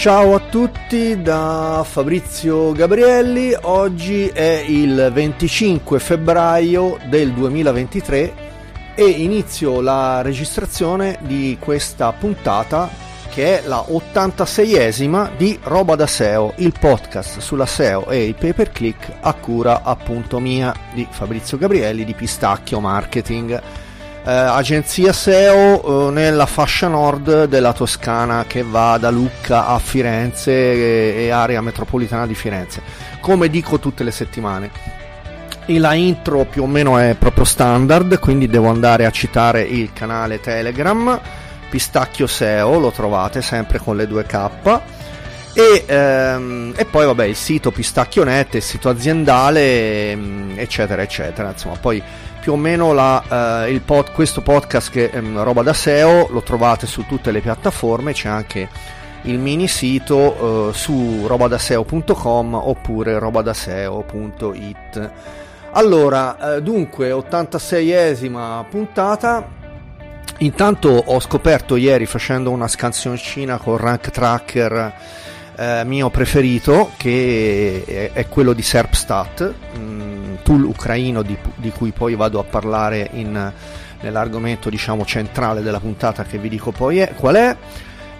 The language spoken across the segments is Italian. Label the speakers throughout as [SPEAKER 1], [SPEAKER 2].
[SPEAKER 1] Ciao a tutti da Fabrizio Gabrielli, oggi è il 25 febbraio del 2023 e inizio la registrazione di questa puntata che è la 86esima di Roba da SEO, il podcast sulla SEO e il pay per click a cura appunto mia di Fabrizio Gabrielli di Pistacchio Marketing eh, agenzia SEO eh, nella fascia nord della Toscana che va da Lucca a Firenze e, e area metropolitana di Firenze, come dico tutte le settimane. E la intro più o meno è proprio standard, quindi devo andare a citare il canale Telegram, Pistacchio SEO, lo trovate sempre con le due K. E, ehm, e, poi vabbè il sito Pistacchionet, il sito aziendale, ehm, eccetera, eccetera. Insomma, poi più o meno la, eh, pod, questo podcast che è ehm, roba da SEO lo trovate su tutte le piattaforme, c'è anche il mini sito eh, su robadaseo.com oppure robadaseo.it. Allora, eh, dunque, 86esima puntata. Intanto ho scoperto ieri facendo una scansioncina con Rank Tracker eh, mio preferito che è, è quello di Serpstat. Mm, tool ucraino di, di cui poi vado a parlare in, nell'argomento diciamo centrale della puntata che vi dico poi è, qual è.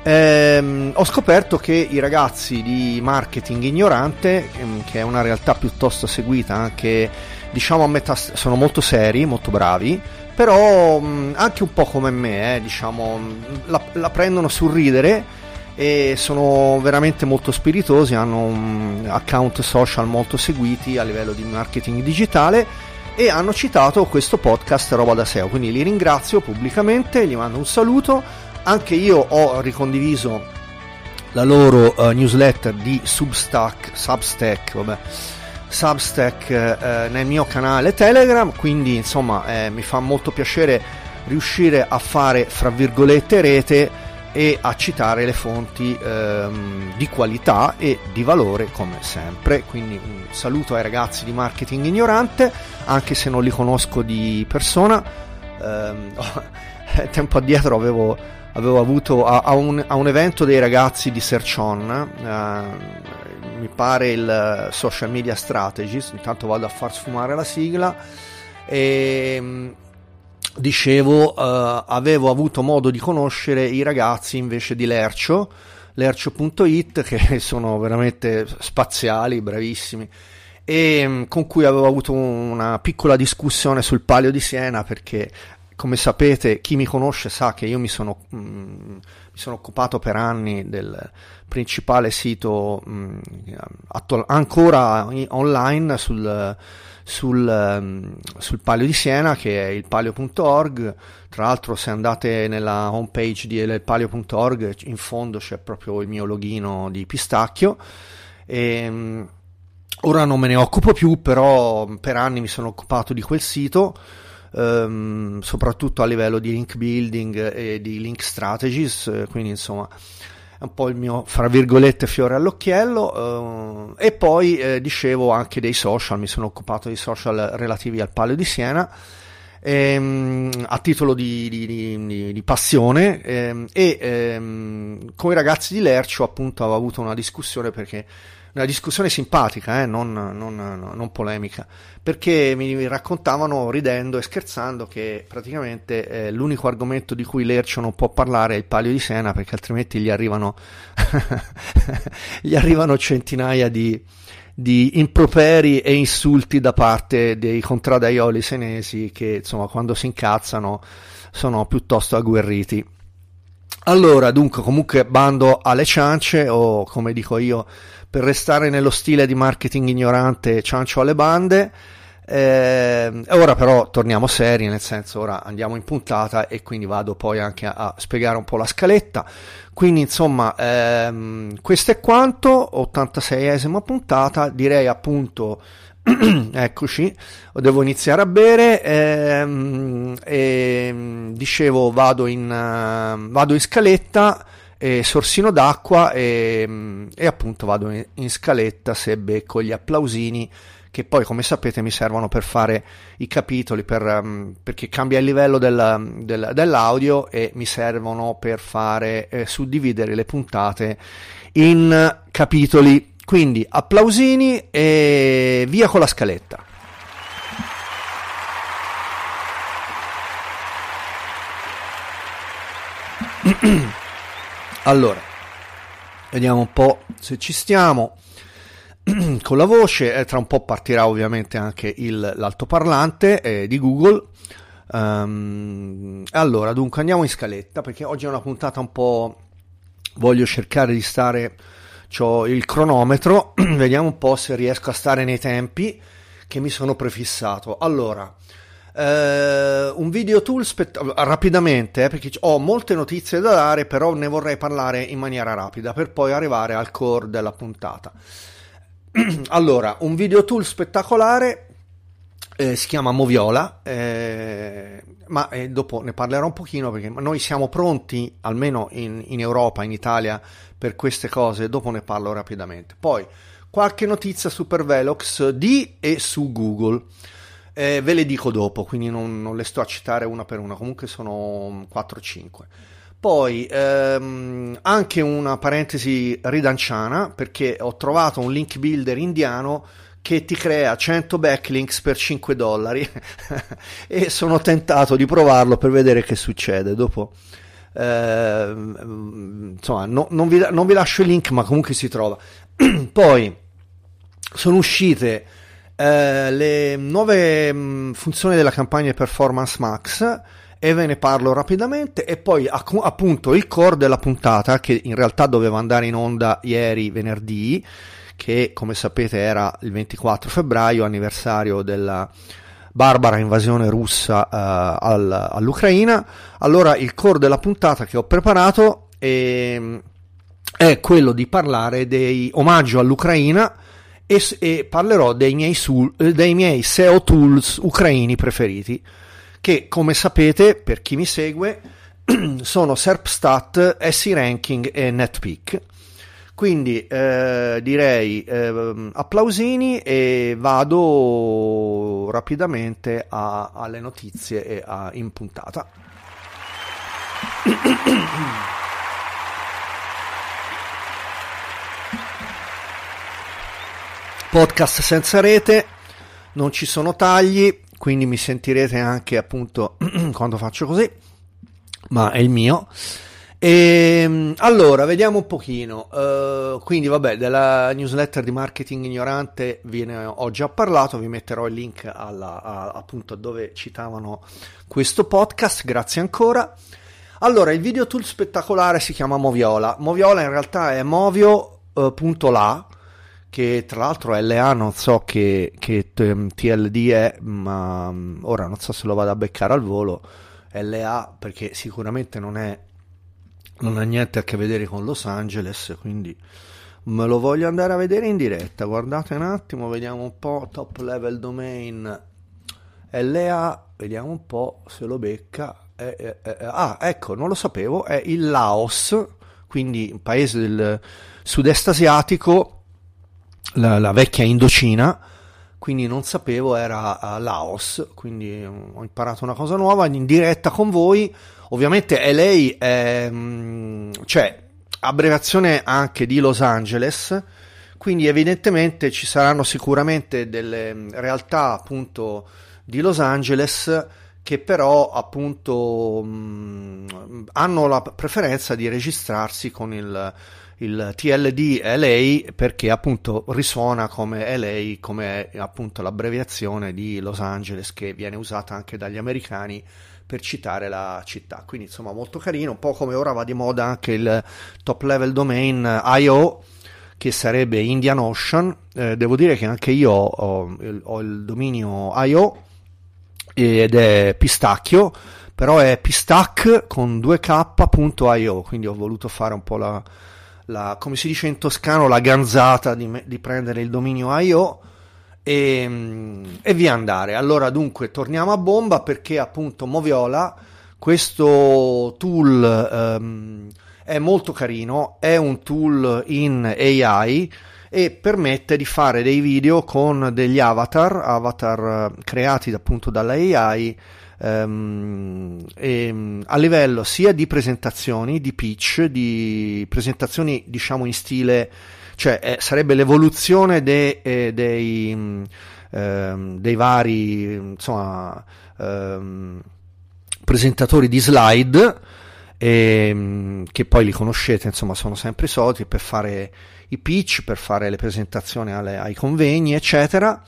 [SPEAKER 1] Ehm, ho scoperto che i ragazzi di marketing ignorante, ehm, che è una realtà piuttosto seguita anche diciamo a metà, sono molto seri, molto bravi, però mh, anche un po' come me, eh, diciamo, la, la prendono sul ridere e sono veramente molto spiritosi, hanno un account social molto seguiti a livello di marketing digitale e hanno citato questo podcast Roba da SEO, quindi li ringrazio pubblicamente, gli mando un saluto, anche io ho ricondiviso la loro uh, newsletter di Substack, Substack, vabbè, Substack eh, nel mio canale Telegram, quindi insomma eh, mi fa molto piacere riuscire a fare fra virgolette rete e a citare le fonti ehm, di qualità e di valore come sempre. Quindi un saluto ai ragazzi di marketing ignorante, anche se non li conosco di persona. Ehm, tempo addietro avevo, avevo avuto a, a, un, a, un, evento dei ragazzi di Search On, eh, mi pare il social media strategist, intanto vado a far sfumare la sigla. E, dicevo, uh, avevo avuto modo di conoscere i ragazzi invece di Lercio, lercio.it, che sono veramente spaziali, bravissimi, e um, con cui avevo avuto una piccola discussione sul Palio di Siena perché come sapete, chi mi conosce sa che io mi sono, mh, mm, mi sono occupato per anni del principale sito mh, mm, attual- ancora online sul, sul, um, sul, Palio di Siena che è il palio.org. Tra l'altro, se andate nella homepage di palio.org, in fondo c'è proprio il mio login di pistacchio. E, um, ora non me ne occupo più, però per anni mi sono occupato di quel sito. Um, soprattutto a livello di link building e di link strategies, quindi insomma un po' il mio, fra virgolette, fiore all'occhiello. Eh, e poi eh, dicevo anche dei social, mi sono occupato dei social relativi al Palio di Siena. Ehm, a titolo di, di, di, di passione ehm, e ehm, con i ragazzi di Lercio appunto avevo avuto una discussione perché una discussione simpatica, eh, non, non, non, polemica, perché mi raccontavano ridendo e scherzando che praticamente eh, l'unico argomento di cui Lercio non può parlare è il palio di Sena, perché altrimenti gli arrivano, gli arrivano centinaia di, di improperi e insulti da parte dei contradaioli senesi che insomma quando si incazzano sono piuttosto agguerriti. Allora, dunque, comunque bando alle ciance o come dico io per restare nello stile di marketing ignorante ciancio alle bande. Eh, ora però torniamo seri, nel senso ora andiamo in puntata e quindi vado poi anche a, a spiegare un po' la scaletta. Quindi insomma, ehm, questo è quanto, 86esima puntata, direi appunto, eccoci, devo iniziare a bere, ehm, e, dicevo vado in, uh, vado in scaletta e sorsino d'acqua e, e appunto vado in, in, scaletta se becco gli applausini che poi come sapete mi servono per fare i capitoli, per, um, perché cambia il livello del, del, dell'audio e mi servono per fare eh, suddividere le puntate in capitoli. Quindi applausini e via con la scaletta. allora, vediamo un po' se ci stiamo con la voce. Eh, tra un po' partirà ovviamente anche il, l'altoparlante eh, di Google. Um, allora, dunque andiamo in scaletta perché oggi è una puntata un po'. Voglio cercare di stare. Ho il cronometro, vediamo un po' se riesco a stare nei tempi che mi sono prefissato. Allora, Uh, un video tool spett- rapidamente eh, perché ho molte notizie da dare però ne vorrei parlare in maniera rapida per poi arrivare al core della puntata allora un video tool spettacolare eh, si chiama Moviola eh, ma eh, dopo ne parlerò un pochino perché noi siamo pronti almeno in, in Europa in Italia per queste cose dopo ne parlo rapidamente poi qualche notizia su Pervelox di e su Google eh, ve le dico dopo, quindi non, non, le sto a citare una per una, comunque sono 4-5. Poi ehm, anche una parentesi ridanciana, perché ho trovato un link builder indiano che ti crea 100 backlinks per 5 dollari e sono tentato di provarlo per vedere che succede. Dopo, eh, insomma, no, non, vi, non vi lascio il link, ma comunque si trova. Poi sono uscite eh, le nuove mh, mm, funzioni della campagna Performance Max e ve ne parlo rapidamente. E poi appunto il core della puntata che in realtà doveva andare in onda ieri venerdì che come sapete era il 24 febbraio anniversario della barbara invasione russa uh, al, all'Ucraina. Allora il core della puntata che ho preparato è, è quello di parlare dei omaggio all'Ucraina e, e parlerò dei miei, sul, eh, dei miei SEO tools ucraini preferiti, che come sapete, per chi mi segue, sono SERPstat, SERanking e NetPeak. Quindi eh, direi eh, applausini e vado rapidamente a, alle notizie e a, in puntata. podcast senza rete, non ci sono tagli, quindi mi sentirete anche appunto quando faccio così, ma è il mio. E ehm, allora, vediamo un pochino. Uh, quindi, vabbè, della newsletter di marketing ignorante ve ne ho già parlato. Vi metterò il link alla, a, appunto dove citavano questo podcast. Grazie ancora. Allora, il video tool spettacolare si chiama Moviola. Moviola in realtà è movio.la che tra l'altro LA non so che, che TLD è, ma mm, ora non so se lo vado a beccare al volo. LA perché sicuramente non è non ha niente a che vedere con Los Angeles, quindi me lo voglio andare a vedere in diretta. Guardate un attimo, vediamo un po' top level domain LA, vediamo un po' se lo becca. Eh, eh, eh, ah, ecco, non lo sapevo, è il Laos, quindi un paese del sud-est asiatico la, la vecchia Indocina, quindi non sapevo era Laos, quindi ho imparato una cosa nuova in diretta con voi. Ovviamente è, mm, cioè, abbreviazione anche di Los Angeles, quindi evidentemente ci saranno sicuramente delle mm, realtà appunto di Los Angeles che però appunto mm, hanno la preferenza di registrarsi con il il TLD LA perché appunto risuona come LA, come appunto l'abbreviazione di Los Angeles che viene usata anche dagli americani per citare la città. Quindi insomma molto carino, un po' come ora va di moda anche il top level domain IO che sarebbe Indian Ocean. Eh, devo dire che anche io ho, ho il dominio IO ed è pistacchio, però è pistac con 2k.io, quindi ho voluto fare un po' la la, come si dice in toscano, la ganzata di, di prendere il dominio IO e, e, via andare. Allora dunque torniamo a bomba perché appunto Moviola, questo tool um, è molto carino, è un tool in AI e permette di fare dei video con degli avatar, avatar eh, creati appunto dalla AI ehm, e, a livello sia di presentazioni, di pitch, di presentazioni diciamo in stile, cioè eh, sarebbe l'evoluzione de, eh, dei, ehm, dei vari insomma, ehm, presentatori di slide ehm, che poi li conoscete, insomma sono sempre soliti per fare i pitch, per fare le presentazioni alle, ai convegni, eccetera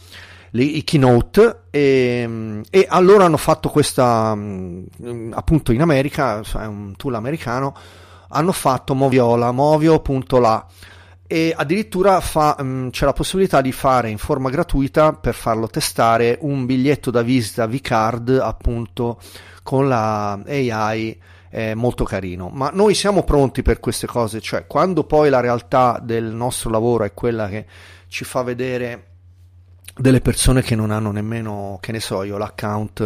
[SPEAKER 1] i keynote e, e, allora hanno fatto questa mm, appunto in America è un tool americano hanno fatto Moviola movio.la e addirittura fa, um, c'è la possibilità di fare in forma gratuita per farlo testare un biglietto da visita V-Card appunto con la AI molto carino. Ma noi siamo pronti per queste cose cioè quando poi la realtà del nostro lavoro è quella che ci fa vedere delle persone che non hanno nemmeno, che ne so io, l'account,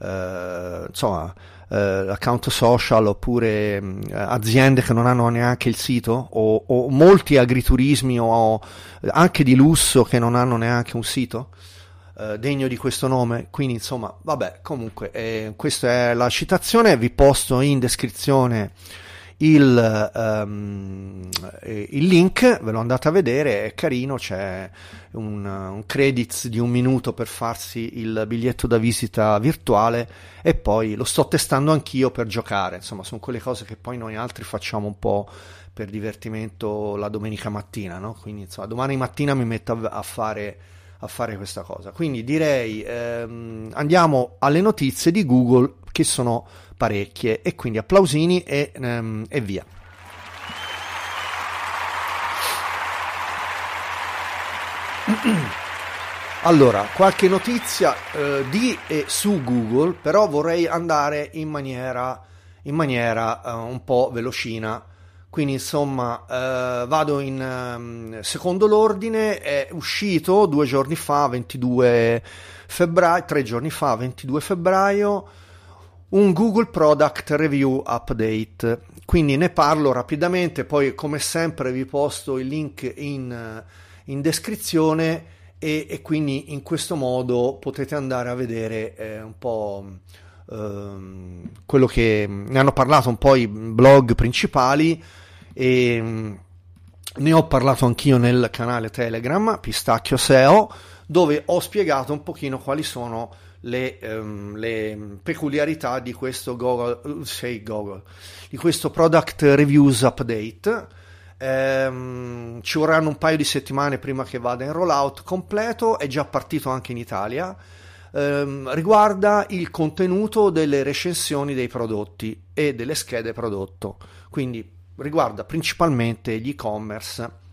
[SPEAKER 1] eh, insomma, eh, l'account social oppure eh, aziende che non hanno neanche il sito o, o molti agriturismi o anche di lusso che non hanno neanche un sito eh, degno di questo nome. Quindi, insomma, vabbè, comunque, eh, questa è la citazione. Vi posto in descrizione il, um, il, link, ve lo andate a vedere, è carino, c'è un, un credits di un minuto per farsi il biglietto da visita virtuale e poi lo sto testando anch'io per giocare, insomma sono quelle cose che poi noi altri facciamo un po' per divertimento la domenica mattina, no? quindi insomma domani mattina mi metto a, fare a fare questa cosa. Quindi direi ehm, andiamo alle notizie di Google che sono parecchie e quindi applausini e, ehm, e via. Allora, qualche notizia eh, di e su Google, però vorrei andare in maniera, in maniera eh, un po' velocina. Quindi, insomma, eh, vado in um, secondo l'ordine. È uscito due giorni fa, 22 febbraio, tre giorni fa, 22 febbraio un Google Product Review Update. Quindi ne parlo rapidamente, poi come sempre vi posto il link in, in descrizione e, e, quindi in questo modo potete andare a vedere eh, un po' ehm, quello che ne hanno parlato un po' i blog principali e mm, ne ho parlato anch'io nel canale Telegram Pistacchio SEO dove ho spiegato un pochino quali sono le, um, le peculiarità di questo Google, say Google, di questo Product Reviews Update. Um, ci vorranno un paio di settimane prima che vada in rollout completo, è già partito anche in Italia. Um, riguarda il contenuto delle recensioni dei prodotti e delle schede prodotto, quindi riguarda principalmente gli e-commerce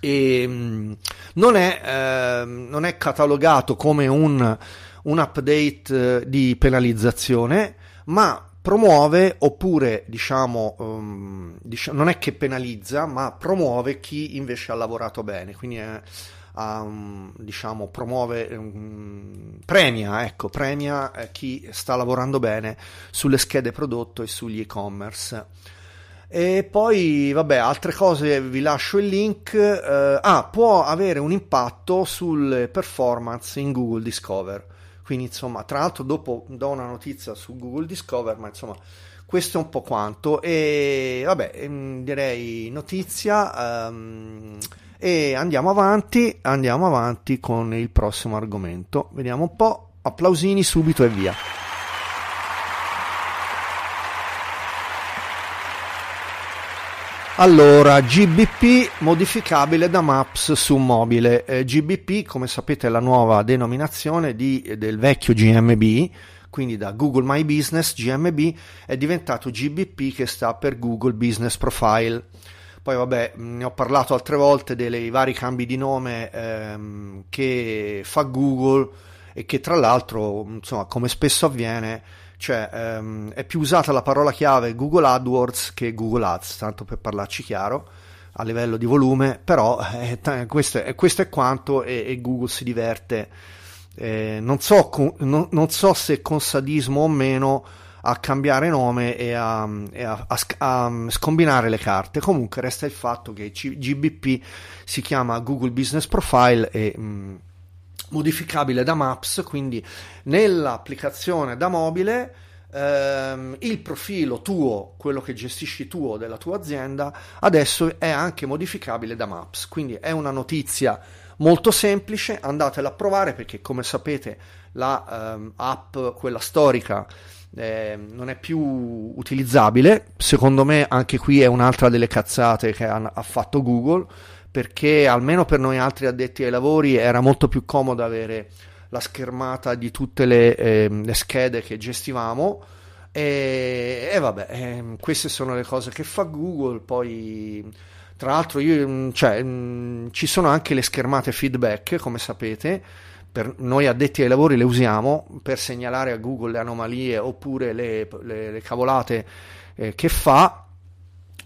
[SPEAKER 1] e non, è, eh, non è catalogato come un un update eh, di penalizzazione, ma promuove oppure diciamo, um, diciamo, non è che penalizza, ma promuove chi invece ha lavorato bene, quindi è, um, diciamo promuove um, premia, ecco, premia eh, chi sta lavorando bene sulle schede prodotto e sugli e-commerce. E poi, vabbè, altre cose vi lascio il link. Eh, ah, può avere un impatto sulle performance in Google Discover. Quindi insomma, tra l'altro dopo do una notizia su Google Discover, ma insomma questo è un po' quanto. E vabbè, ehm, direi notizia. Um, e andiamo avanti, andiamo avanti con il prossimo argomento. Vediamo un po'. Applausini subito e via. Allora, GBP modificabile da Maps su mobile. Eh, GBP, come sapete, è la nuova denominazione di, del vecchio GMB, quindi da Google My Business GMB è diventato GBP che sta per Google Business Profile. Poi vabbè, ne ho parlato altre volte dei vari cambi di nome ehm, che fa Google e che tra l'altro, insomma, come spesso avviene, cioè ehm, è più usata la parola chiave Google AdWords che Google Ads, tanto per parlarci chiaro a livello di volume, però eh, t- questo, è, questo, è, quanto e, e Google si diverte. Eh, non, so, con, non, non, so se con sadismo o meno a cambiare nome e a, e a, a, a, scombinare le carte. Comunque resta il fatto che GBP si chiama Google Business Profile e mh, mm, modificabile da Maps, quindi nell'applicazione da mobile ehm, il profilo tuo, quello che gestisci tu della tua azienda, adesso è anche modificabile da Maps. Quindi è una notizia molto semplice, andatela a provare perché come sapete la ehm, app, quella storica, eh, non è più utilizzabile. Secondo me anche qui è un'altra delle cazzate che ha, ha fatto Google perché almeno per noi altri addetti ai lavori era molto più comodo avere la schermata di tutte le, eh, le schede che gestivamo e, e vabbè, eh, queste sono le cose che fa Google, poi tra l'altro io, mm, cioè, mh, mm, ci sono anche le schermate feedback, come sapete, per noi addetti ai lavori le usiamo per segnalare a Google le anomalie oppure le, le, le cavolate eh, che fa.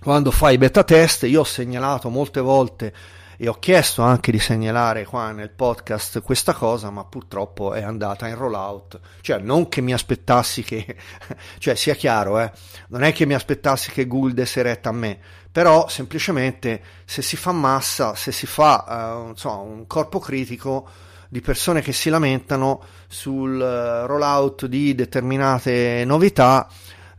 [SPEAKER 1] Quando fai beta test, io ho segnalato molte volte e ho chiesto anche di segnalare qua nel podcast questa cosa, ma purtroppo è andata in rollout. Cioè, non che mi aspettassi che, cioè, sia chiaro, eh, non è che mi aspettassi che Google desse retta a me, però semplicemente se si fa massa, se si fa uh, insomma, un corpo critico di persone che si lamentano sul uh, rollout di determinate novità,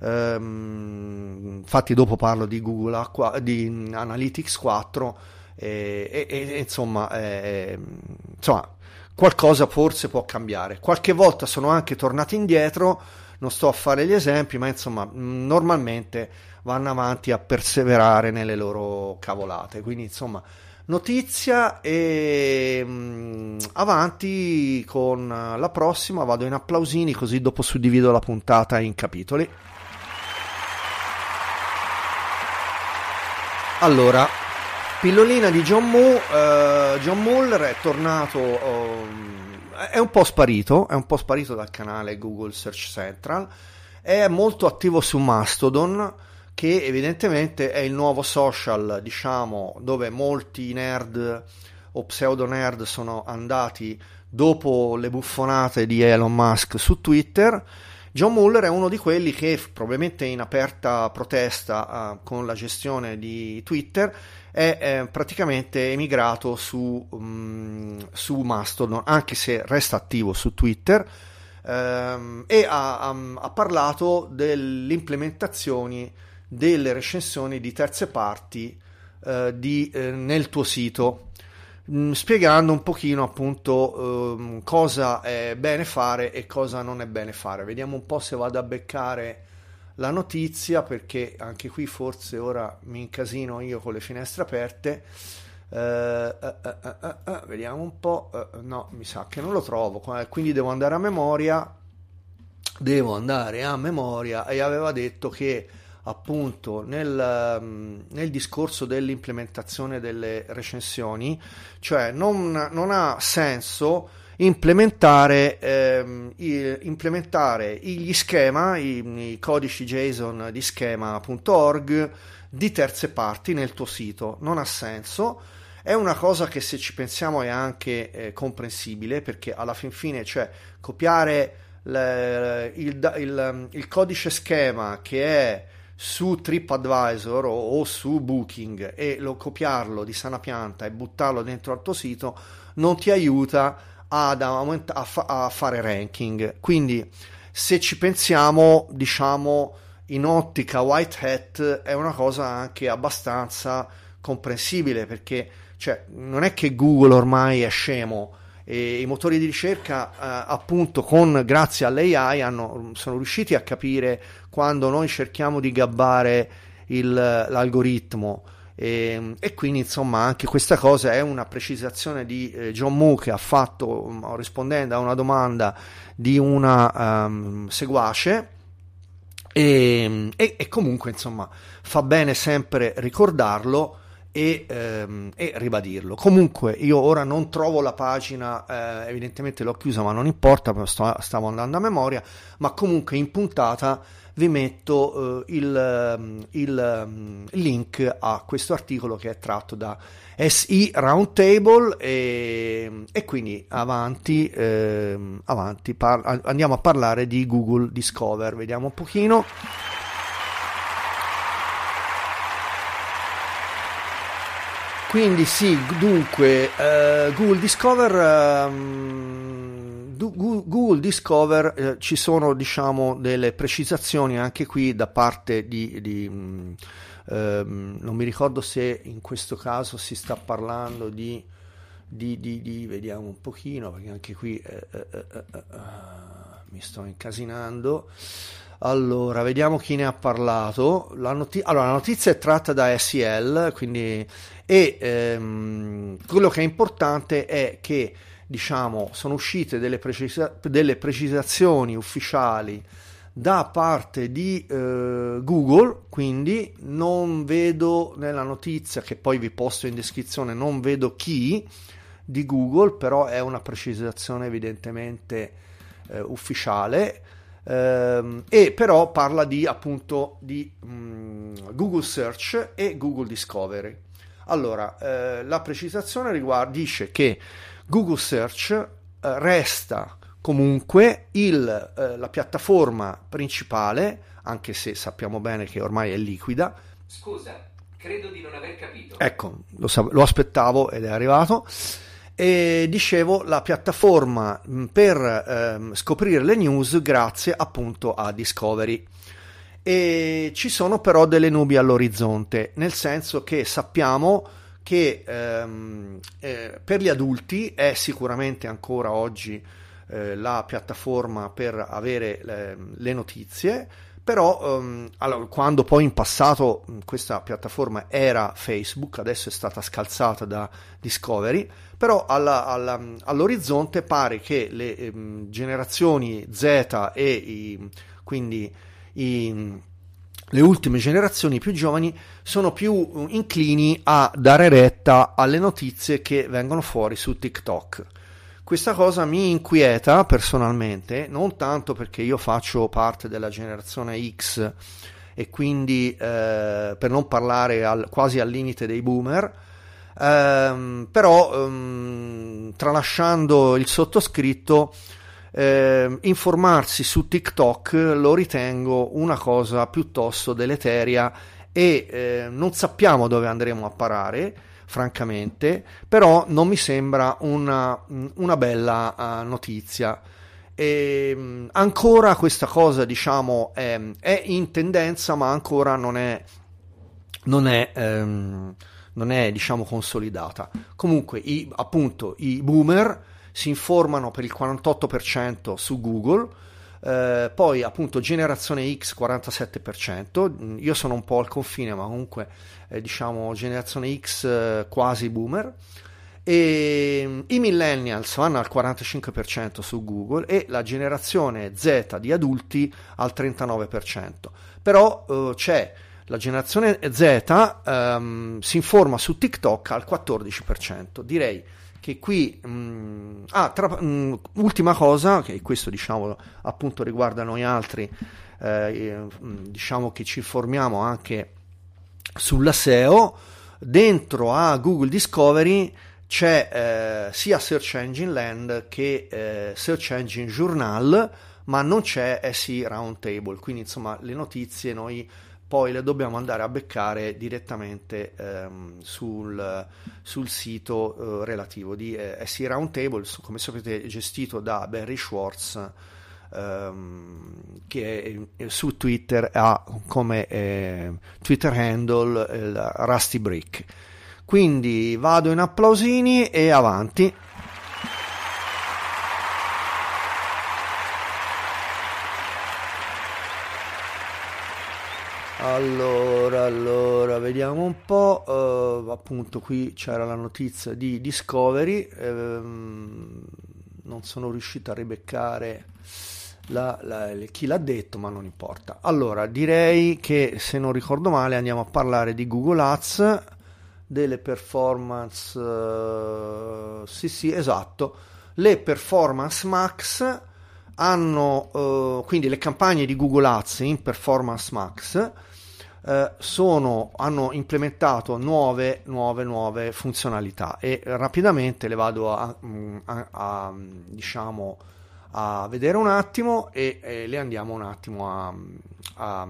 [SPEAKER 1] um, infatti dopo parlo di Google Aqua, di Analytics 4 e, e, e insomma, eh, insomma, qualcosa forse può cambiare. Qualche volta sono anche tornati indietro, non sto a fare gli esempi, ma insomma, normalmente vanno avanti a perseverare nelle loro cavolate. Quindi, insomma, notizia e mh, avanti con la prossima. Vado in applausini, così dopo suddivido la puntata in capitoli. Allora, Pillolina di John, Mo, uh, John Muller è tornato, um, è un po' sparito, è un po' sparito dal canale Google Search Central, è molto attivo su Mastodon, che evidentemente è il nuovo social, diciamo, dove molti nerd o pseudo nerd sono andati dopo le buffonate di Elon Musk su Twitter. John Muller è uno di quelli che probabilmente in aperta protesta uh, con la gestione di Twitter è eh, praticamente emigrato su, um, su, Mastodon, anche se resta attivo su Twitter, ehm, e ha, um, ha, parlato delle implementazioni delle recensioni di terze parti eh, di, eh, nel tuo sito, mm, spiegando un pochino appunto ehm, cosa è bene fare e cosa non è bene fare. Vediamo un po' se vado a beccare la notizia perché anche qui forse ora mi incasino io con le finestre aperte. Uh, uh, uh, vediamo un po'. no, mi sa che non lo trovo. Quindi devo andare a memoria. Devo andare a memoria e aveva detto che appunto nel, um, nel discorso dell'implementazione delle recensioni, cioè non, non ha senso implementare, ehm, implementare gli schema, i, i, codici JSON di schema.org di terze parti nel tuo sito. Non ha senso. È una cosa che se ci pensiamo è anche eh, comprensibile perché alla fin fine, cioè copiare le, il, il, il, codice schema che è su TripAdvisor o, o su Booking e lo copiarlo di sana pianta e buttarlo dentro al tuo sito non ti aiuta ad aumenta- a, fa- a fare ranking. Quindi, se ci pensiamo, diciamo in ottica white hat è una cosa anche abbastanza comprensibile perché cioè, non è che Google ormai è scemo e i motori di ricerca eh, appunto con grazie all'AI hanno, sono riusciti a capire quando noi cerchiamo di gabbare il, l'algoritmo. E, ehm, e, quindi insomma anche questa cosa è una precisazione di eh, John Moo che ha fatto um, rispondendo a una domanda di una um, seguace. E, e, e, comunque insomma fa bene sempre ricordarlo e, ehm, e, ribadirlo. Comunque io ora non trovo la pagina, eh, evidentemente l'ho chiusa ma non importa, sto, stavo andando a memoria, ma comunque in puntata vi metto eh, il, mm, il, mm, link a questo articolo che è tratto da SI Roundtable e, e quindi avanti, eh, avanti par- andiamo a parlare di Google Discover, vediamo un pochino. Quindi sì, dunque, uh, Google Discover, um, Google Discover uh, ci sono diciamo delle precisazioni anche qui da parte di, di um, um, non mi ricordo se in questo caso si sta parlando di, di, di, di vediamo un pochino perché anche qui uh, mi sto incasinando. Allora, vediamo chi ne ha parlato. La, noti- allora, la notizia è tratta da SEL, quindi e ehm, quello che è importante è che diciamo sono uscite delle, precisa- delle precisazioni ufficiali da parte di eh, Google, quindi non vedo nella notizia che poi vi posto in descrizione, non vedo chi di Google, però è una precisazione evidentemente eh, ufficiale. Eh, e però parla di appunto di mh, mm, Google Search e Google Discovery. Allora, eh, la precisazione riguarda, dice che Google Search eh, resta comunque il, eh, la piattaforma principale, anche se sappiamo bene che ormai è liquida.
[SPEAKER 2] Scusa, credo di non aver capito.
[SPEAKER 1] Ecco, lo, lo aspettavo ed è arrivato. E dicevo la piattaforma per ehm, scoprire le news grazie appunto a Discovery. E ci sono però delle nubi all'orizzonte, nel senso che sappiamo che ehm, eh, per gli adulti è sicuramente ancora oggi eh, la piattaforma per avere le, le notizie, però ehm, allora, quando poi in passato questa piattaforma era Facebook, adesso è stata scalzata da Discovery, però alla, alla, all'orizzonte pare che le ehm, generazioni Z e i, quindi i, le ultime generazioni più giovani sono più inclini a dare retta alle notizie che vengono fuori su TikTok. Questa cosa mi inquieta personalmente, non tanto perché io faccio parte della generazione X e quindi eh, per non parlare al, quasi al limite dei boomer, ehm, però ehm, tralasciando il sottoscritto, eh, informarsi su TikTok lo ritengo una cosa piuttosto deleteria e eh, non sappiamo dove andremo a parare francamente però non mi sembra una, una bella uh, notizia. E, um, ancora questa cosa diciamo è, è, in tendenza ma ancora non è non è, um, non è diciamo consolidata. Comunque i, appunto i boomer si informano per il 48% su Google, eh, poi appunto generazione X 47%, io sono un po' al confine ma comunque eh, diciamo generazione X eh, quasi boomer. E mm, i millennials vanno al 45% su Google e la generazione Z di adulti al 39%. Però eh, c'è la generazione Z ehm, si informa su TikTok al 14%. Direi che qui mh, mm, ah, tra, mh, mm, ultima cosa che questo diciamo appunto riguarda noi altri eh, mm, diciamo che ci informiamo anche sulla SEO dentro a Google Discovery c'è eh, sia Search Engine Land che eh, Search Engine Journal ma non c'è SE Roundtable quindi insomma le notizie noi poi le dobbiamo andare a beccare direttamente ehm, sul, sul, sito eh, relativo di eh, SE Roundtable, come sapete gestito da Barry Schwartz, ehm, che è, su Twitter ha come eh, Twitter handle il Rusty Brick. Quindi vado in applausini e avanti. Allora, allora, vediamo un po'. Uh, appunto, qui c'era la notizia di Discovery. Ehm, non sono riuscito a ribeccare la, la, chi l'ha detto, ma non importa. Allora, direi che se non ricordo male andiamo a parlare di Google Ads. delle performance, uh, sì sì esatto, le performance max hanno uh, quindi le campagne di Google Ads in performance max uh, sono, hanno implementato nuove, nuove, nuove funzionalità e rapidamente le vado a, a, a diciamo a vedere un attimo e, e le andiamo un attimo a, a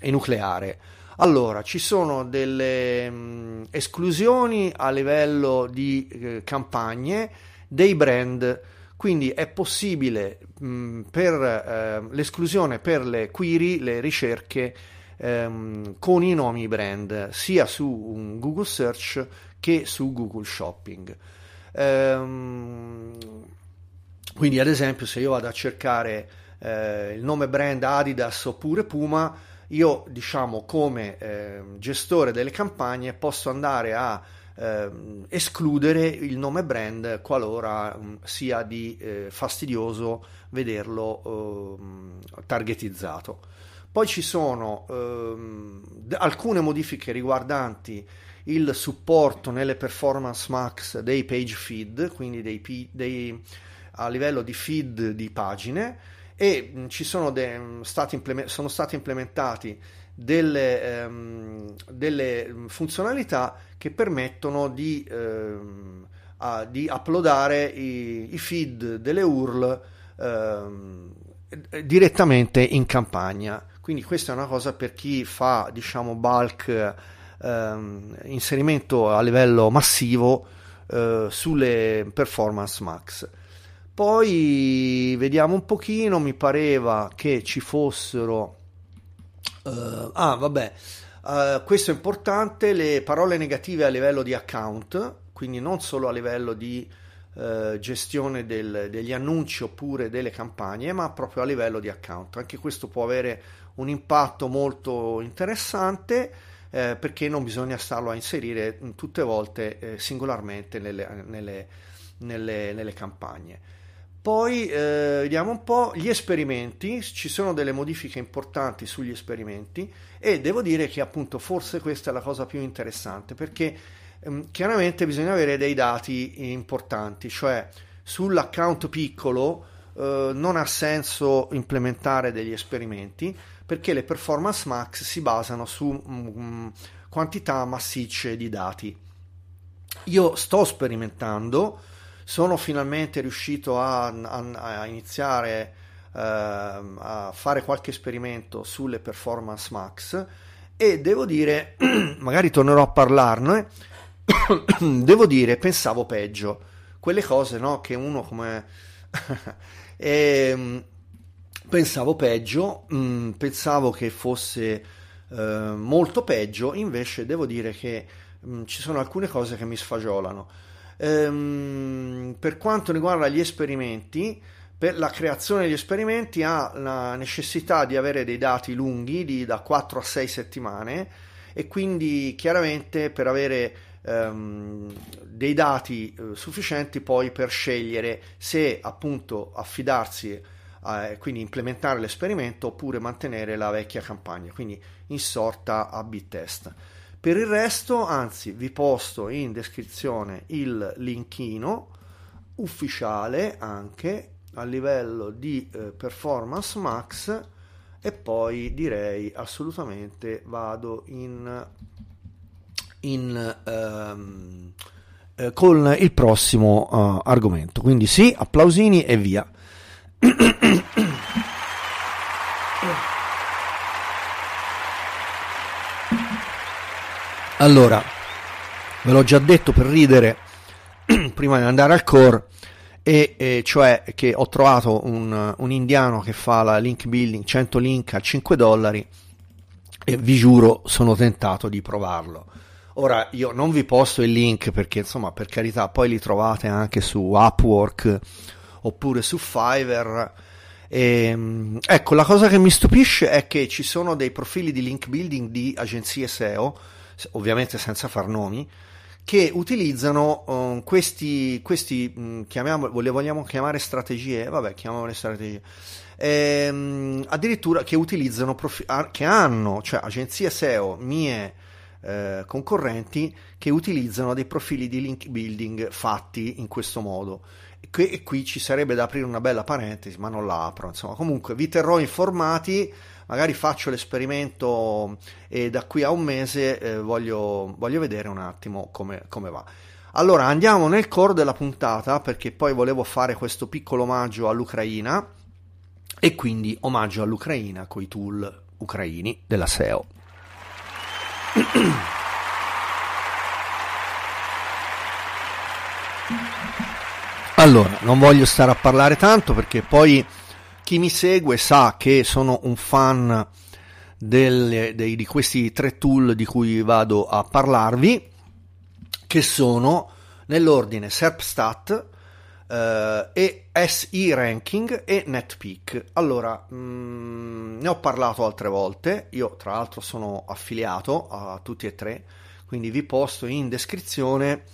[SPEAKER 1] enucleare. Allora, ci sono delle mh, esclusioni a livello di eh, campagne dei brand, quindi è possibile mh, per eh, l'esclusione per le query, le ricerche ehm, con i nomi brand, sia su Google Search che su Google Shopping. Ehm, quindi, ad esempio, se io vado a cercare eh, il nome brand Adidas oppure Puma, io diciamo come eh, gestore delle campagne posso andare a eh, escludere il nome brand qualora mh, mm, sia di eh, fastidioso vederlo ehm, targetizzato. Poi ci sono ehm, alcune modifiche riguardanti il supporto nelle performance max dei page feed, quindi dei, dei, a livello di feed di pagine e ci sono, de, stati, implement- sono stati implementati delle, ehm, delle, funzionalità che permettono di, ehm, a, di uploadare i, i, feed delle URL ehm, direttamente in campagna. Quindi questa è una cosa per chi fa diciamo bulk ehm, inserimento a livello massivo eh, sulle performance max. Poi vediamo un pochino, mi pareva che ci fossero... Uh, ah, vabbè, uh, questo è importante, le parole negative a livello di account, quindi non solo a livello di uh, gestione del, degli annunci oppure delle campagne, ma proprio a livello di account. Anche questo può avere un impatto molto interessante eh, perché non bisogna starlo a inserire tutte volte eh, singolarmente nelle, nelle, nelle, nelle campagne. Poi eh, vediamo un po' gli esperimenti, ci sono delle modifiche importanti sugli esperimenti e devo dire che appunto forse questa è la cosa più interessante perché ehm, chiaramente bisogna avere dei dati importanti, cioè sull'account piccolo eh, non ha senso implementare degli esperimenti perché le performance max si basano su um, quantità massicce di dati. Io sto sperimentando sono finalmente riuscito a, a, a iniziare uh, a fare qualche esperimento sulle performance max e devo dire, magari tornerò a parlarne, devo dire, pensavo peggio. Quelle cose no, che uno come... e, ehm, pensavo peggio, mh, mm, pensavo che fosse uh, molto peggio, invece devo dire che mh, mm, ci sono alcune cose che mi sfagiolano. Ehm, per quanto riguarda gli esperimenti, per la creazione degli esperimenti ha la necessità di avere dei dati lunghi di da 4 a 6 settimane e quindi chiaramente per avere ehm, dei dati eh, sufficienti poi per scegliere se appunto affidarsi eh, quindi implementare l'esperimento oppure mantenere la vecchia campagna quindi in sorta a bit test per il resto, anzi, vi posto in descrizione il linkino ufficiale anche a livello di eh, performance max e poi direi assolutamente vado in, in ehm, eh, con il prossimo uh, argomento. Quindi sì, applausini e via. Allora, ve l'ho già detto per ridere prima di andare al core, e, e cioè che ho trovato un, un, indiano che fa la link building 100 link a 5 dollari e vi giuro sono tentato di provarlo. Ora io non vi posto il link perché insomma per carità poi li trovate anche su Upwork oppure su Fiverr. E, ehm, ecco, la cosa che mi stupisce è che ci sono dei profili di link building di agenzie SEO ovviamente senza far nomi, che utilizzano uh, questi, questi mm, chiamiamo, le vogliamo chiamare strategie, vabbè, chiamiamole strategie, ehm, addirittura che utilizzano, profi- che hanno, cioè agenzie SEO mie eh, concorrenti che utilizzano dei profili di link building fatti in questo modo. E qui ci sarebbe da aprire una bella parentesi, ma non la apro. Insomma, comunque vi terrò informati, magari faccio l'esperimento e da qui a un mese eh, voglio, voglio, vedere un attimo come, come va. Allora andiamo nel core della puntata perché poi volevo fare questo piccolo omaggio all'Ucraina e quindi omaggio all'Ucraina con i tool ucraini della SEO. Allora, non voglio stare a parlare tanto perché poi chi mi segue sa che sono un fan delle, dei, di questi tre tool di cui vado a parlarvi, che sono nell'ordine SERPstat, eh, e SE Ranking e NetPeak. Allora, mh, mm, ne ho parlato altre volte, io tra l'altro sono affiliato a tutti e tre, quindi vi posto in descrizione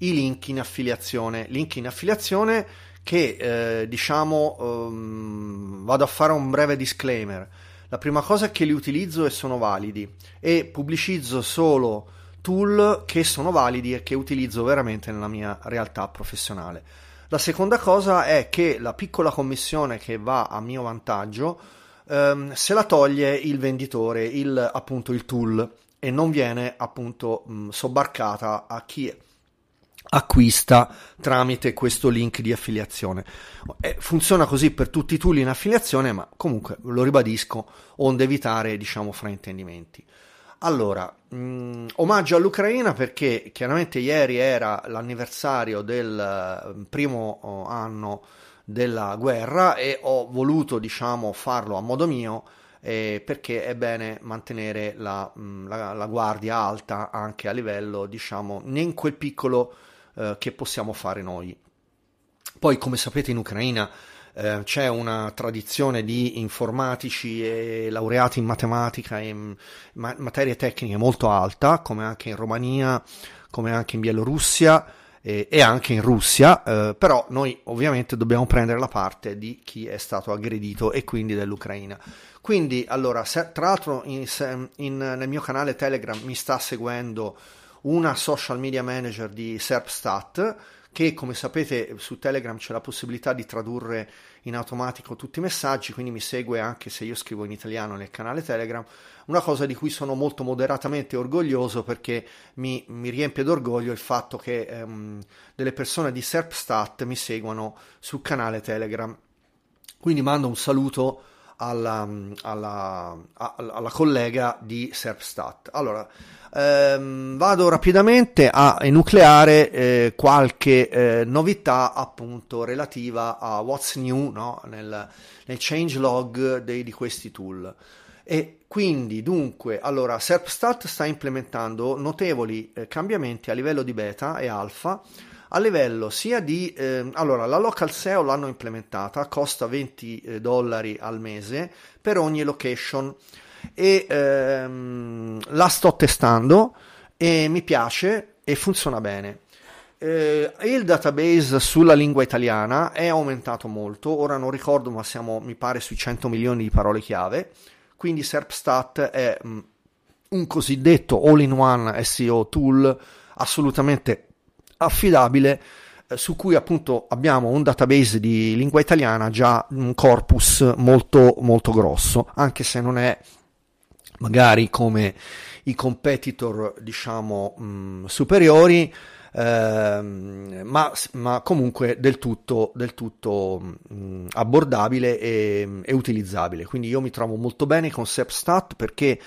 [SPEAKER 1] i link in affiliazione. Link in affiliazione che eh, diciamo um, vado a fare un breve disclaimer. La prima cosa è che li utilizzo e sono validi e pubblicizzo solo tool che sono validi e che utilizzo veramente nella mia realtà professionale. La seconda cosa è che la piccola commissione che va a mio vantaggio ehm, se la toglie il venditore, il, appunto il tool, e non viene appunto mh, sobbarcata a chi acquista tramite questo link di affiliazione. Funziona così per tutti i tool in affiliazione, ma comunque lo ribadisco, onde evitare diciamo fraintendimenti. Allora, mh, mm, omaggio all'Ucraina perché chiaramente ieri era l'anniversario del eh, primo oh, anno della guerra e ho voluto, diciamo, farlo a modo mio eh, perché è bene mantenere la, mh, mm, la, la, guardia alta anche a livello, diciamo, in quel piccolo eh, che possiamo fare noi. Poi, come sapete, in Ucraina eh, c'è una tradizione di informatici e laureati in matematica e in ma- materie tecniche molto alta, come anche in Romania, come anche in Bielorussia e, e anche in Russia, eh, però noi ovviamente dobbiamo prendere la parte di chi è stato aggredito e quindi dell'Ucraina. Quindi, allora, se, tra l'altro in, in, nel mio canale Telegram mi sta seguendo una social media manager di Serpstat che come sapete su Telegram c'è la possibilità di tradurre in automatico tutti i messaggi, quindi mi segue anche se io scrivo in italiano nel canale Telegram, una cosa di cui sono molto moderatamente orgoglioso perché mi, mi riempie d'orgoglio il fatto che ehm, delle persone di Serpstat mi seguono sul canale Telegram. Quindi mando un saluto alla, alla, alla collega di Serpstat. Allora, ehm, vado rapidamente a enucleare eh, qualche eh, novità appunto relativa a what's new no? nel, nel changelog dei, di questi tool. E quindi, dunque, allora, Serpstat sta implementando notevoli eh, cambiamenti a livello di beta e alfa a livello sia di eh, allora la local SEO l'hanno implementata costa 20 eh, dollari al mese per ogni location. E ehm, la sto testando e mi piace e funziona bene. Eh, il database sulla lingua italiana è aumentato molto, ora non ricordo ma siamo mi pare sui 100 milioni di parole chiave, quindi SERPstat è mh, mm, un cosiddetto all-in-one SEO tool assolutamente affidabile eh, su cui appunto abbiamo un database di lingua italiana già un corpus molto molto grosso, anche se non è magari come i competitor diciamo mh, mm, superiori ehm, ma, ma, comunque del tutto, del tutto mh, mm, abbordabile e, e, utilizzabile. Quindi io mi trovo molto bene con SEPstat perché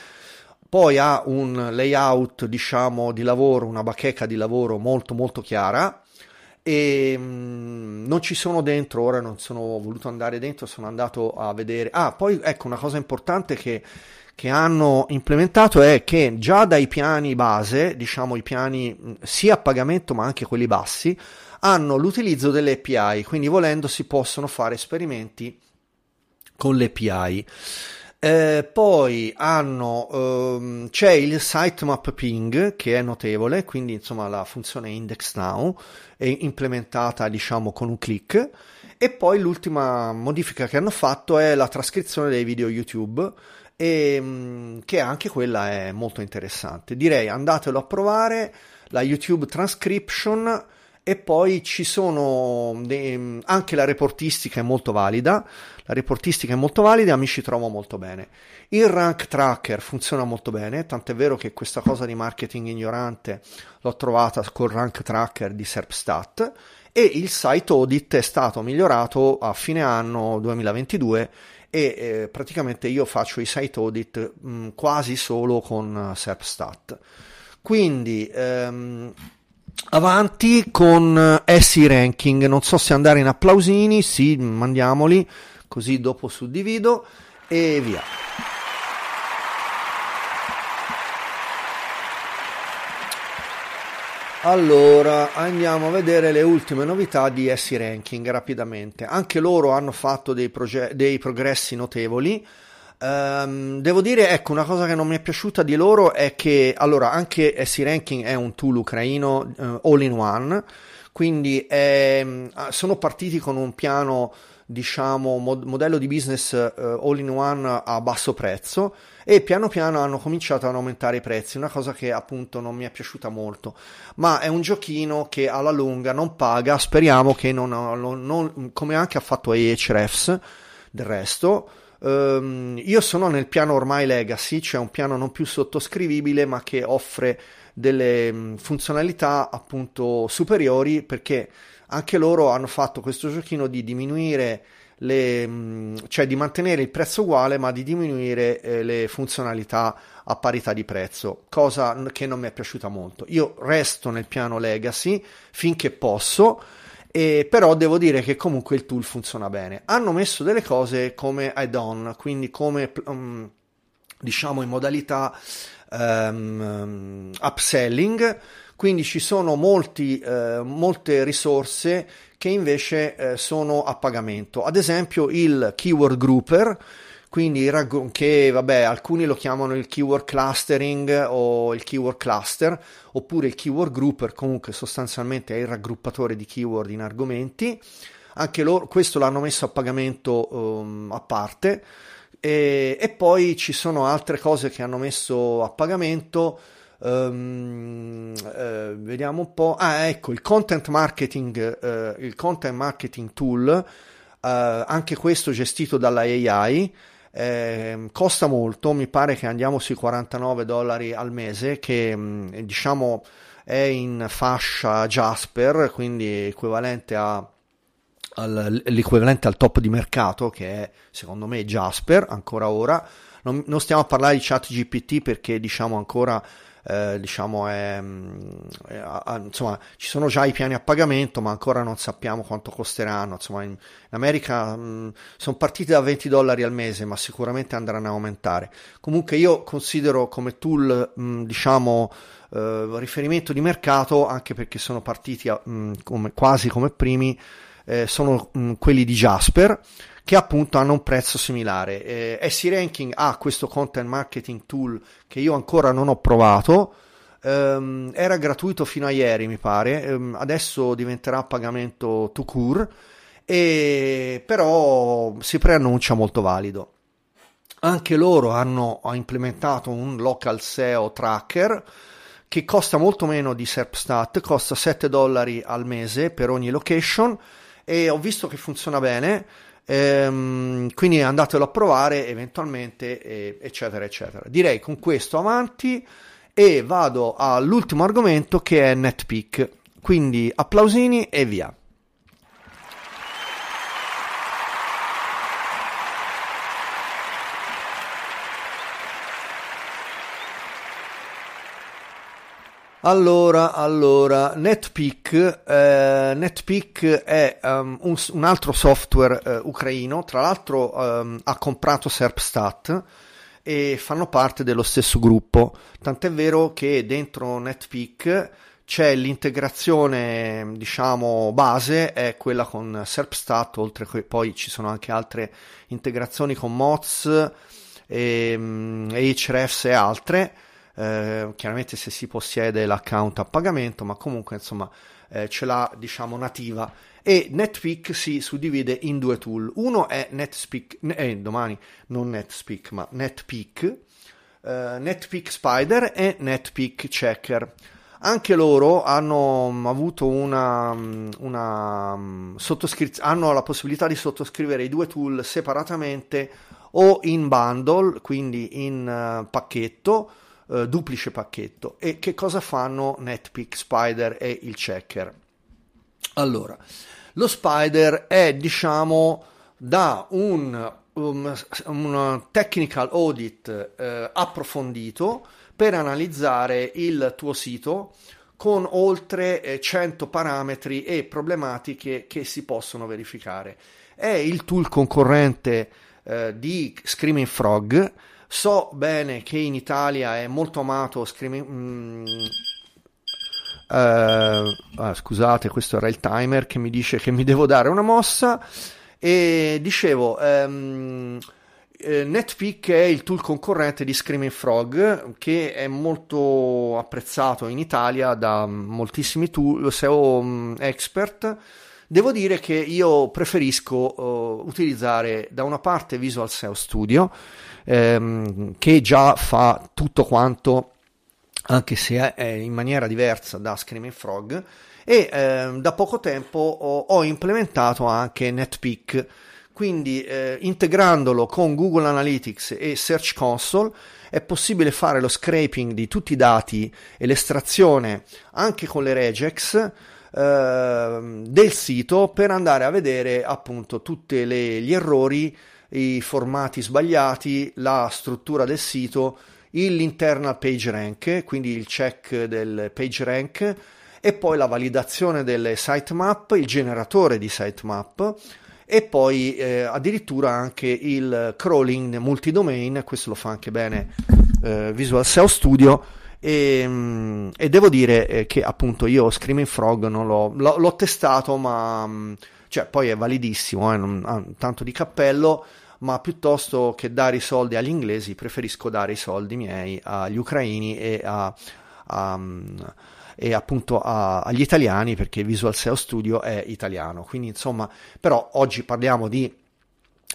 [SPEAKER 1] poi ha un layout diciamo di lavoro una bacheca di lavoro molto molto chiara e mm, non ci sono dentro, ora non sono voluto andare dentro, sono andato a vedere. Ah, poi ecco una cosa importante che che hanno implementato è che già dai piani base, diciamo i piani sia a pagamento ma anche quelli bassi, hanno l'utilizzo delle API, quindi volendo si possono fare esperimenti con le API. Eh, poi hanno, ehm, c'è il sitemap ping che è notevole, quindi insomma la funzione index now è implementata diciamo con un click e poi l'ultima modifica che hanno fatto è la trascrizione dei video YouTube e mm, che anche quella è molto interessante. Direi andatelo a provare la YouTube Transcription e poi ci sono de- anche la reportistica è molto valida la reportistica è molto valida mi ci trovo molto bene. Il rank tracker funziona molto bene tant'è vero che questa cosa di marketing ignorante l'ho trovata col rank tracker di Serpstat e il site audit è stato migliorato a fine anno 2022 e eh, praticamente io faccio i site audit mh, quasi solo con Serpstat. Quindi ehm, avanti con SI ranking, non so se andare in applausini, sì, mandiamoli, così dopo suddivido e via. Allora, andiamo a vedere le ultime novità di SI Ranking rapidamente. Anche loro hanno fatto dei, proge- dei progressi notevoli. Um, devo dire, ecco, una cosa che non mi è piaciuta di loro è che, allora, anche SI Ranking è un tool ucraino uh, all in one, quindi è, sono partiti con un piano, diciamo, mod- modello di business uh, all in one a basso prezzo e piano piano hanno cominciato ad aumentare i prezzi, una cosa che appunto non mi è piaciuta molto, ma è un giochino che alla lunga non paga, speriamo che non, non, non come anche ha fatto Ahrefs del resto, Um, io sono nel piano ormai legacy, cioè un piano non più sottoscrivibile ma che offre delle um, funzionalità appunto superiori perché anche loro hanno fatto questo giochino di diminuire le, um, cioè di mantenere il prezzo uguale ma di diminuire eh, le funzionalità a parità di prezzo, cosa che non mi è piaciuta molto. Io resto nel piano legacy finché posso e però devo dire che comunque il tool funziona bene. Hanno messo delle cose come add-on, quindi come um, diciamo in modalità um, upselling, quindi ci sono molti, uh, molte risorse che invece uh, sono a pagamento. Ad esempio il keyword grouper quindi che vabbè alcuni lo chiamano il keyword clustering o il keyword cluster oppure il keyword grouper comunque sostanzialmente è il raggruppatore di keyword in argomenti. Anche loro questo l'hanno messo a pagamento um, a parte. E, e, poi ci sono altre cose che hanno messo a pagamento. Um, uh, vediamo un po' ah ecco il content marketing uh, il content marketing tool uh, anche questo gestito dalla AI eh, costa molto, mi pare che andiamo sui 49 dollari al mese, che mm, diciamo è in fascia Jasper, quindi equivalente a l'equivalente al top di mercato che è secondo me Jasper ancora ora. Non, non stiamo a parlare di chat GPT perché diciamo ancora eh, diciamo è, mm, è, è, insomma ci sono già i piani a pagamento ma ancora non sappiamo quanto costeranno. Insomma in, in America mh, mm, sono partiti da 20 dollari al mese ma sicuramente andranno a aumentare. Comunque io considero come tool mh, mm, diciamo eh, riferimento di mercato anche perché sono partiti a, mh, come, quasi come primi eh, sono quelli di Jasper che appunto hanno un prezzo similare. Eh, SC Ranking ha questo content marketing tool che io ancora non ho provato. Um, era gratuito fino a ieri, mi pare. Um, adesso diventerà a pagamento to cure, e però si preannuncia molto valido. Anche loro hanno implementato un local SEO tracker che costa molto meno di Serpstat, costa 7 dollari al mese per ogni location e ho visto che funziona bene. Ehm, quindi andatelo a provare eventualmente, e, eccetera, eccetera. Direi con questo avanti e vado all'ultimo argomento che è NetPeak. Quindi applausini e via. Allora, allora, NetPeak, eh, NetPeak è um, un, un, altro software eh, ucraino, tra l'altro um, ha comprato Serpstat e fanno parte dello stesso gruppo, tant'è vero che dentro NetPeak c'è l'integrazione, diciamo, base, è quella con Serpstat, oltre che poi ci sono anche altre integrazioni con Moz, e, um, e altre, eh, chiaramente se si possiede l'account a pagamento, ma comunque insomma eh, ce l'ha diciamo nativa e NetPeak si suddivide in due tool. Uno è NetSpeak, eh, domani non NetSpeak ma NetPeak, eh, NetPeak Spider e NetPeak Checker. Anche loro hanno mm, avuto una, mm, una mm, sottoscrizione, hanno la possibilità di sottoscrivere i due tool separatamente o in bundle, quindi in uh, pacchetto, uh, duplice pacchetto. E che cosa fanno NetPeak Spider e il Checker? Allora, lo Spider è, diciamo, da un, um, un technical audit uh, approfondito per analizzare il tuo sito con oltre 100 eh, parametri e problematiche che si possono verificare. È il tool concorrente eh, di Screaming Frog. So bene che in Italia è molto amato Screaming... Mm, eh, ah, scusate, questo era il timer che mi dice che mi devo dare una mossa. E dicevo... Ehm, eh, NetPeak è il tool concorrente di Screaming Frog che è molto apprezzato in Italia da moltissimi tool, SEO mm, expert. Devo dire che io preferisco uh, utilizzare da una parte Visual SEO Studio ehm, che già fa tutto quanto anche se è in maniera diversa da Screaming Frog e eh, da poco tempo ho, ho implementato anche NetPeak. Quindi eh, integrandolo con Google Analytics e Search Console è possibile fare lo scraping di tutti i dati e l'estrazione anche con le regex eh, del sito per andare a vedere appunto tutti gli errori, i formati sbagliati, la struttura del sito, l'internal page rank, quindi il check del page rank e poi la validazione delle sitemap, il generatore di sitemap e poi eh, addirittura anche il crawling multidomain, questo lo fa anche bene eh, Visual SEO Studio e, mm, e devo dire eh, che appunto io Screaming Frog non l'ho, l'ho, l'ho testato ma mm, cioè, poi è validissimo, eh, non, ha tanto di cappello ma piuttosto che dare i soldi agli inglesi preferisco dare i soldi miei agli ucraini e a, a, e appunto a, agli italiani perché Visual SEO Studio è italiano. Quindi insomma, però oggi parliamo di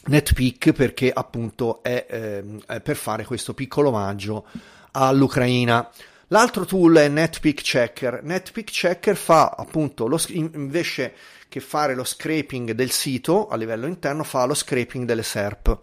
[SPEAKER 1] NetPeak perché appunto è, eh, è per fare questo piccolo omaggio all'Ucraina. L'altro tool è NetPeak Checker. NetPeak Checker fa appunto lo, invece che fare lo scraping del sito a livello interno, fa lo scraping delle SERP.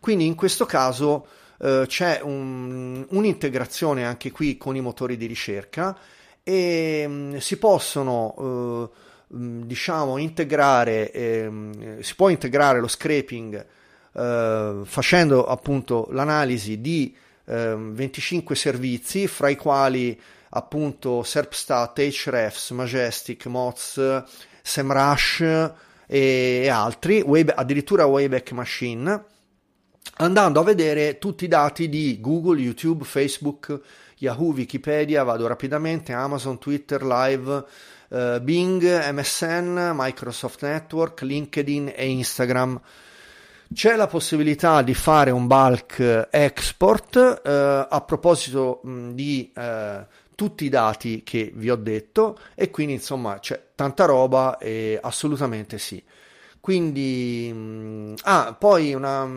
[SPEAKER 1] Quindi in questo caso eh, c'è un, un'integrazione anche qui con i motori di ricerca e mh, mm, si possono eh, mm, diciamo integrare eh, si può integrare lo scraping eh, facendo appunto l'analisi di 25 ehm, servizi fra i quali appunto Serpstat, Hrefs, Majestic, Moz, SEMrush e, e altri, web, addirittura Wayback Machine andando a vedere tutti i dati di Google, YouTube, Facebook, Yahoo, Wikipedia, vado rapidamente, Amazon, Twitter, Live, uh, Bing, MSN, Microsoft Network, LinkedIn e Instagram. C'è la possibilità di fare un bulk export uh, a proposito mh, di uh, tutti i dati che vi ho detto e quindi insomma c'è tanta roba e assolutamente sì. Quindi, mh, ah, poi una,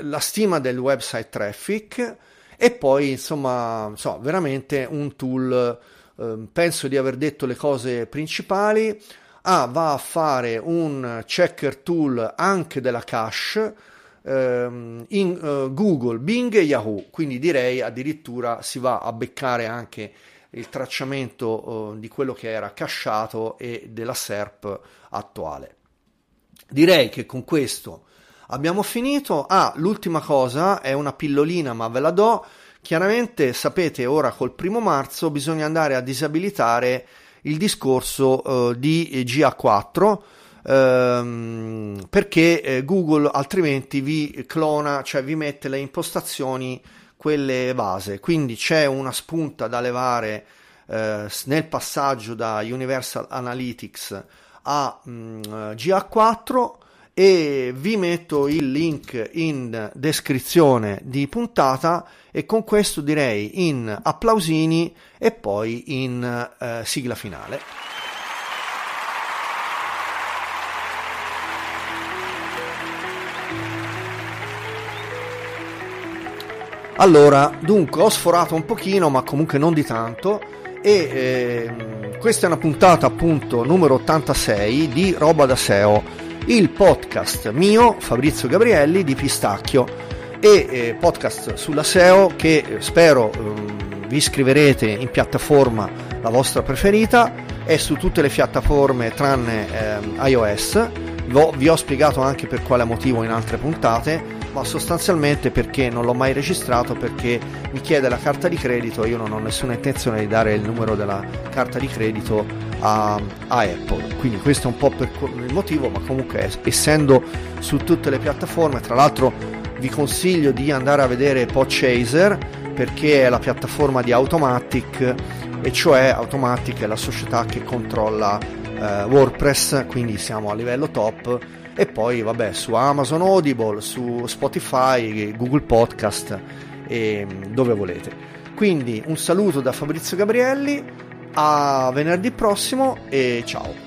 [SPEAKER 1] la stima del website traffic e poi insomma so, veramente un tool eh, penso di aver detto le cose principali ah, va a fare un checker tool anche della cache ehm, in uh, Google, Bing e Yahoo quindi direi addirittura si va a beccare anche il tracciamento uh, di quello che era cacheato e della SERP attuale direi che con questo Abbiamo finito. Ah, l'ultima cosa è una pillolina, ma ve la do. Chiaramente sapete ora col primo marzo bisogna andare a disabilitare il discorso uh, di GA4 ehm, perché eh, Google altrimenti vi clona, cioè vi mette le impostazioni quelle base. Quindi c'è una spunta da levare eh, nel passaggio da Universal Analytics a mh, mm, GA4 e vi metto il link in descrizione di puntata e con questo direi in applausini e poi in eh, sigla finale. Allora, dunque, ho sforato un pochino, ma comunque non di tanto. E ehm, questa è una puntata appunto numero 86 di Roba da SEO, il podcast mio, Fabrizio Gabrielli, di Pistacchio, e eh, podcast sulla SEO che spero ehm, vi iscriverete in piattaforma la vostra preferita, è su tutte le piattaforme tranne ehm, iOS, vi ho spiegato anche per quale motivo in altre puntate ma sostanzialmente perché non l'ho mai registrato perché mi chiede la carta di credito e io non ho nessuna intenzione di dare il numero della carta di credito a, a Apple. Quindi questo è un po' per il motivo ma comunque essendo su tutte le piattaforme tra l'altro vi consiglio di andare a vedere Podchaser perché è la piattaforma di Automatic e cioè Automatic è la società che controlla eh, WordPress quindi siamo a livello top e poi vabbè su Amazon Audible, su Spotify, Google Podcast e dove volete. Quindi un saluto da Fabrizio Gabrielli, a venerdì prossimo e ciao.